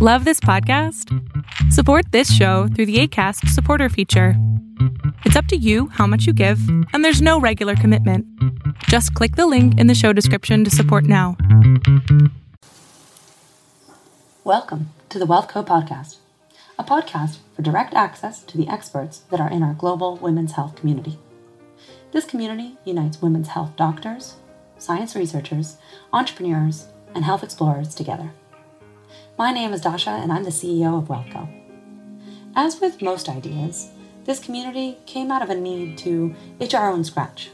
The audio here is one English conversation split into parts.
Love this podcast? Support this show through the ACAST supporter feature. It's up to you how much you give, and there's no regular commitment. Just click the link in the show description to support now. Welcome to the Wealth Co podcast, a podcast for direct access to the experts that are in our global women's health community. This community unites women's health doctors, science researchers, entrepreneurs, and health explorers together. My name is Dasha, and I'm the CEO of Welco. As with most ideas, this community came out of a need to itch our own scratch.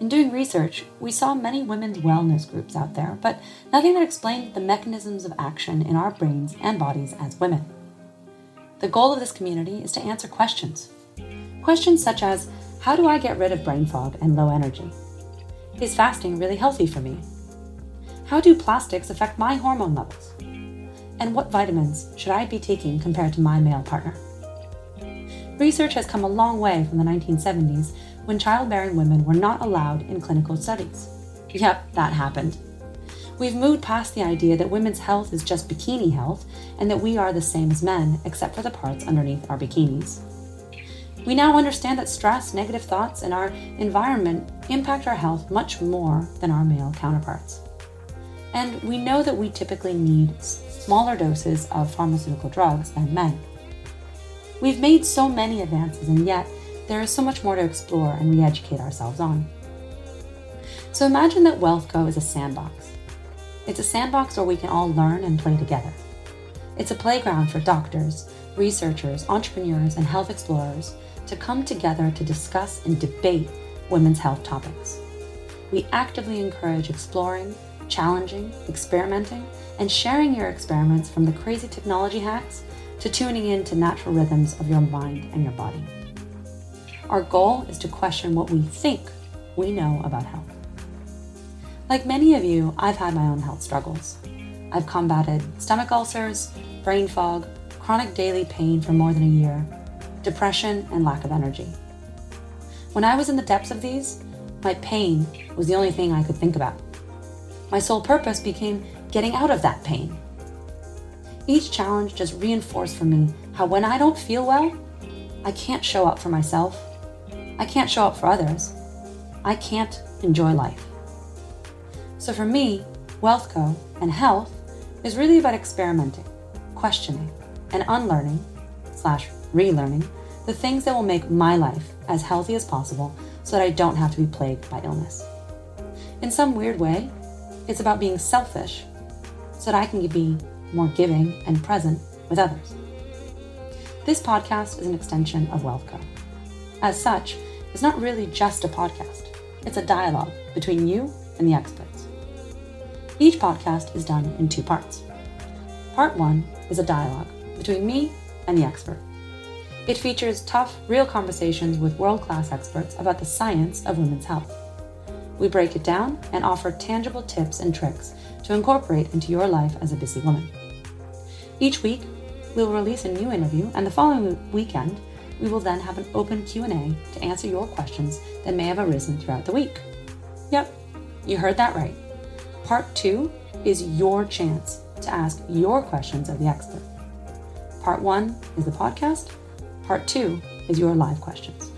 In doing research, we saw many women's wellness groups out there, but nothing that explained the mechanisms of action in our brains and bodies as women. The goal of this community is to answer questions. Questions such as How do I get rid of brain fog and low energy? Is fasting really healthy for me? How do plastics affect my hormone levels? And what vitamins should I be taking compared to my male partner? Research has come a long way from the 1970s when childbearing women were not allowed in clinical studies. Yep, that happened. We've moved past the idea that women's health is just bikini health and that we are the same as men except for the parts underneath our bikinis. We now understand that stress, negative thoughts, and our environment impact our health much more than our male counterparts. And we know that we typically need smaller doses of pharmaceutical drugs than men. We've made so many advances, and yet there is so much more to explore and re educate ourselves on. So imagine that WealthCo is a sandbox. It's a sandbox where we can all learn and play together. It's a playground for doctors, researchers, entrepreneurs, and health explorers to come together to discuss and debate women's health topics. We actively encourage exploring, challenging, experimenting, and sharing your experiments from the crazy technology hacks to tuning in to natural rhythms of your mind and your body. Our goal is to question what we think we know about health. Like many of you, I've had my own health struggles. I've combated stomach ulcers, brain fog, chronic daily pain for more than a year, depression, and lack of energy. When I was in the depths of these, my pain was the only thing I could think about. My sole purpose became getting out of that pain. Each challenge just reinforced for me how when I don't feel well, I can't show up for myself. I can't show up for others. I can't enjoy life. So for me, WealthCo and health is really about experimenting, questioning, and unlearning slash relearning the things that will make my life as healthy as possible so that I don't have to be plagued by illness. In some weird way, it's about being selfish so that I can be more giving and present with others. This podcast is an extension of WealthCo. As such, it's not really just a podcast, it's a dialogue between you and the experts. Each podcast is done in two parts. Part one is a dialogue between me and the expert. It features tough, real conversations with world class experts about the science of women's health. We break it down and offer tangible tips and tricks to incorporate into your life as a busy woman. Each week, we will release a new interview, and the following weekend, we will then have an open Q&A to answer your questions that may have arisen throughout the week. Yep, you heard that right. Part 2 is your chance to ask your questions of the expert. Part 1 is the podcast, part 2 is your live questions.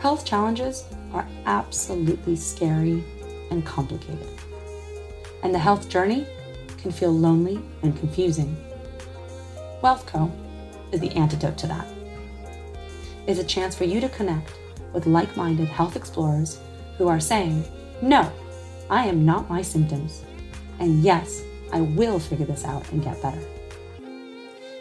Health challenges are absolutely scary and complicated. And the health journey can feel lonely and confusing. WealthCo is the antidote to that. It's a chance for you to connect with like minded health explorers who are saying, No, I am not my symptoms. And yes, I will figure this out and get better.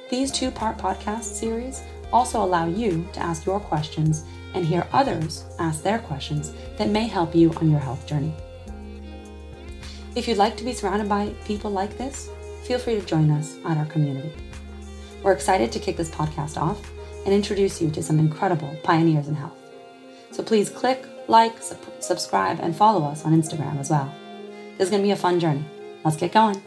These two part podcast series also allow you to ask your questions and hear others ask their questions that may help you on your health journey. If you'd like to be surrounded by people like this, feel free to join us at our community. We're excited to kick this podcast off and introduce you to some incredible pioneers in health. So please click, like, subscribe, and follow us on Instagram as well. This is going to be a fun journey. Let's get going.